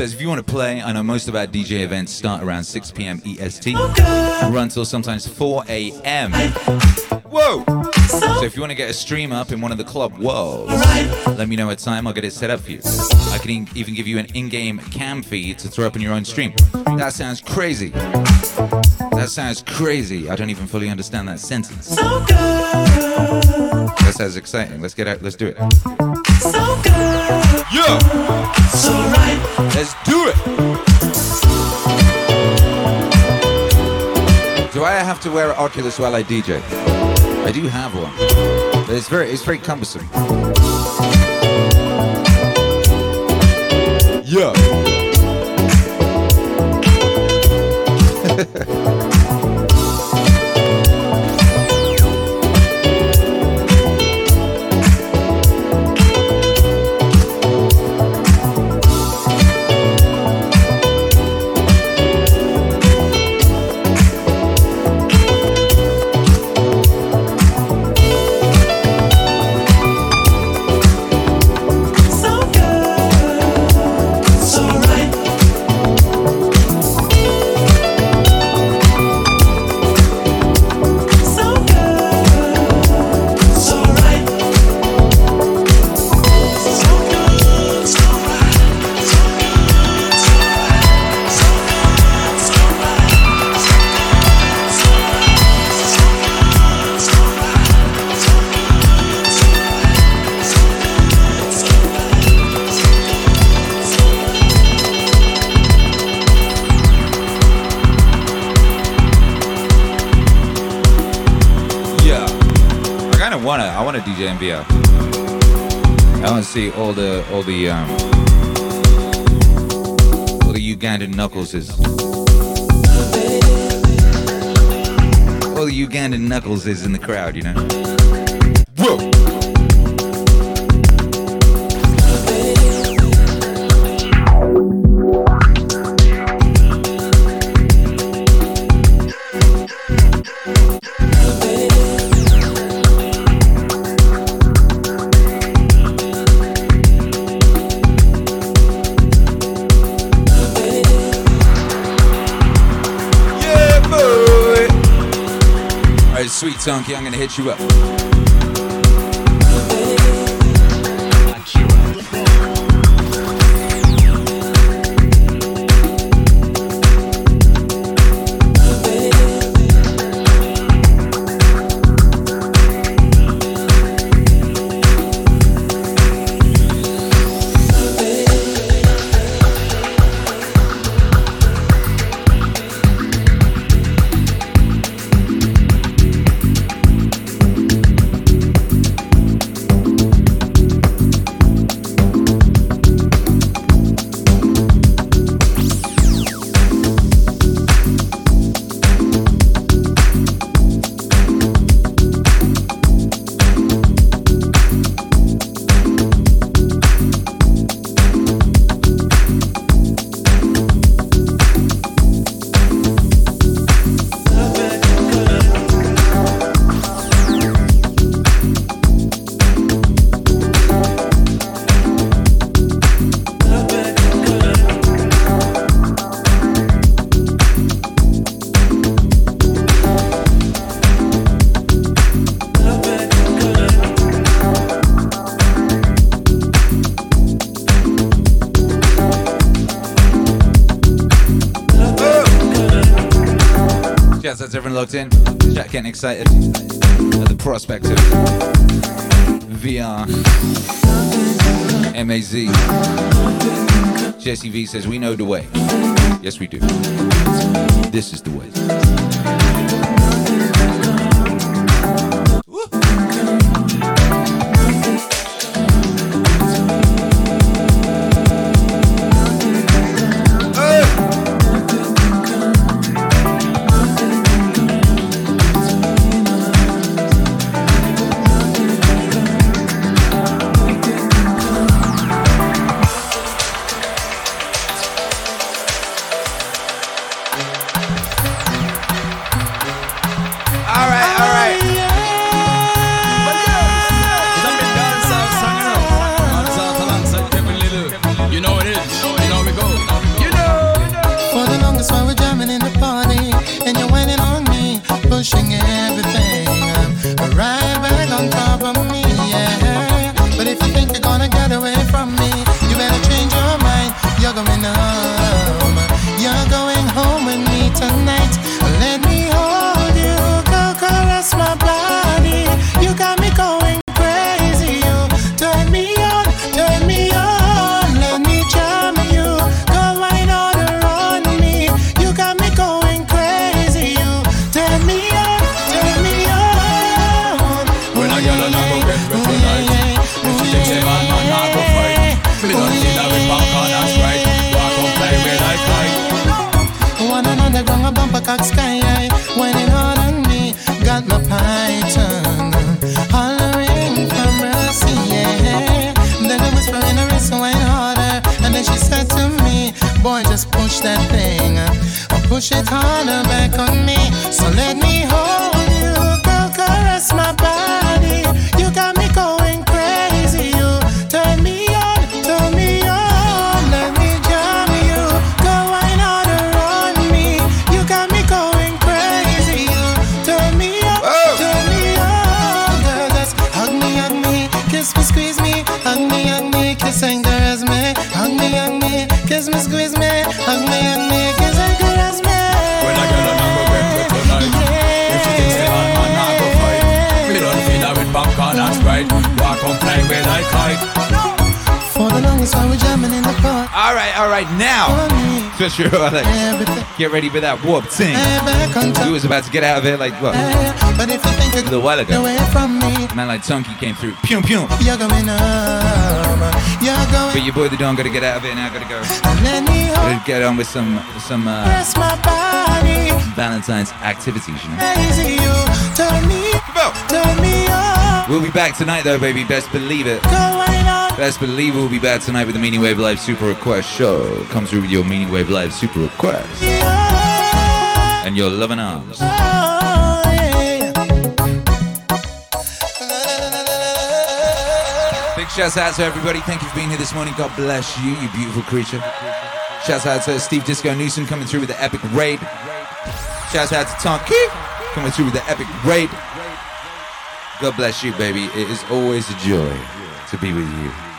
Says if you want to play, I know most of our DJ events start around 6 p.m. EST, run till sometimes 4 a.m. Whoa! So if you want to get a stream up in one of the club worlds, let me know a time. I'll get it set up for you. I can even give you an in-game cam feed to throw up in your own stream. That sounds crazy. That sounds crazy. I don't even fully understand that sentence. So That sounds exciting. Let's get out. Let's do it. Yeah. Let's do it. Do I have to wear an Oculus while I DJ? I do have one, but it's very it's very cumbersome. See all the all the um all the Ugandan knuckleses. All the Ugandan knuckleses in the crowd, you know. Hit you up. Locked in. Jack getting excited at the prospect of VR. MAZ. Jesse V says, We know the way. Yes, we do. This is the way. Get ready for that warp thing. We was about to get out of here like what? A little while ago. Man like Tunky came through. Pew pew. But your boy the Don gotta get out of it now, gotta go. Gotta get on with some some uh. Valentine's activities, you know. We'll be back tonight though, baby. Best believe it. Best believe we'll be back tonight with the Meaningwave Live Super Request show. Come through with your Meaningwave Live Super Request and your loving arms. Big shouts out to everybody. Thank you for being here this morning. God bless you, you beautiful creature. Shouts out to Steve Disco Newsom coming through with the epic raid. Shouts out to Tonki coming through with the epic raid. God bless you, baby. It is always a joy to be with you.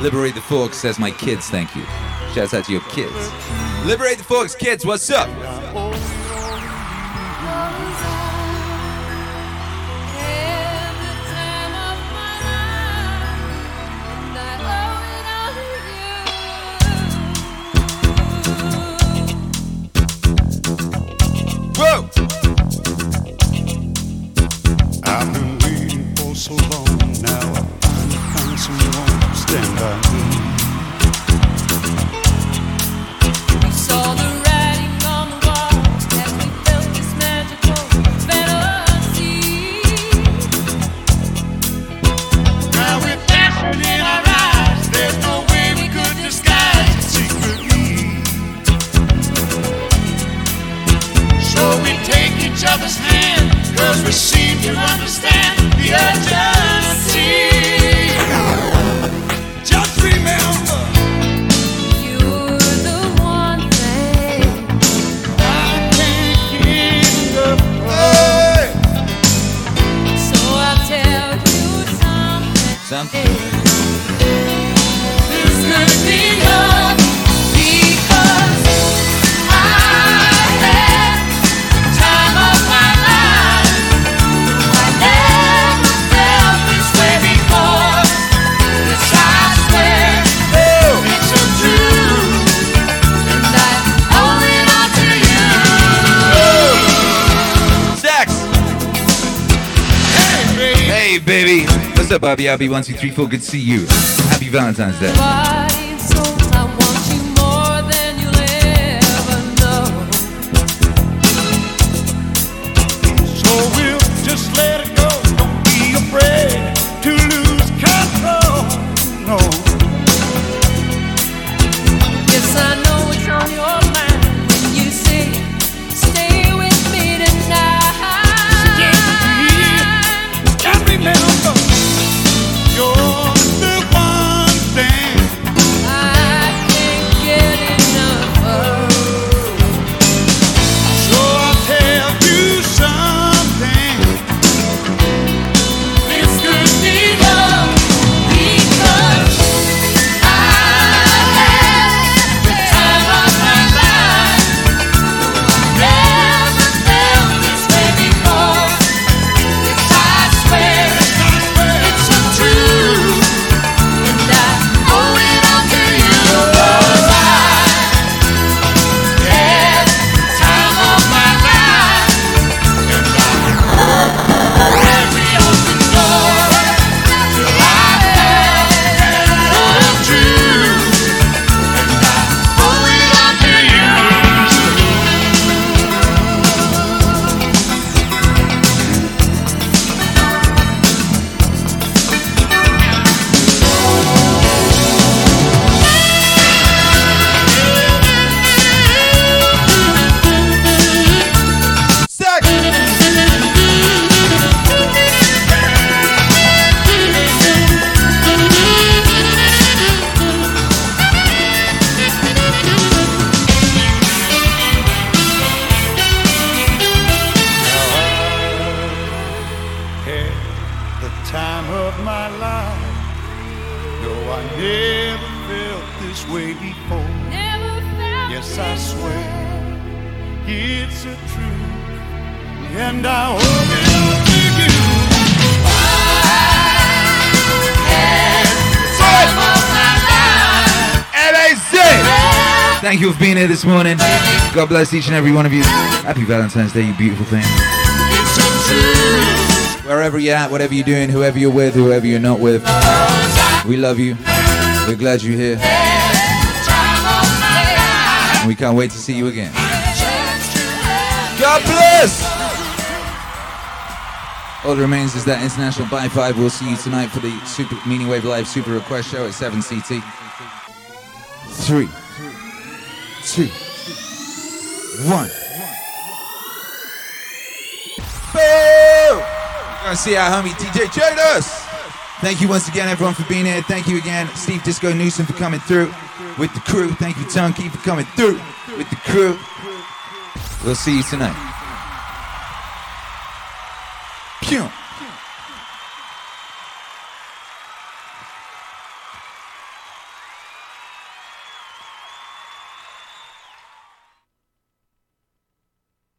Liberate the Forks says, my kids, thank you. Shouts out to your kids. Liberate the Forks, kids, what's up? Yabby Yabby123, 4 good to see you. Happy Valentine's Day. this morning. God bless each and every one of you. Happy Valentine's Day, you beautiful thing. Wherever you're at, whatever you're doing, whoever you're with, whoever you're not with, we love you. We're glad you're here. And we can't wait to see you again. God bless! All that remains is that International by 5 We'll see you tonight for the Super Meaningwave Live Super Request Show at 7 CT. Three two, one. Boom! You're see our homie DJ Jadis. Thank you once again, everyone, for being here. Thank you again, Steve Disco Newsom, for coming through with the crew. Thank you, Tunky, for coming through with the crew. We'll see you tonight. Pew!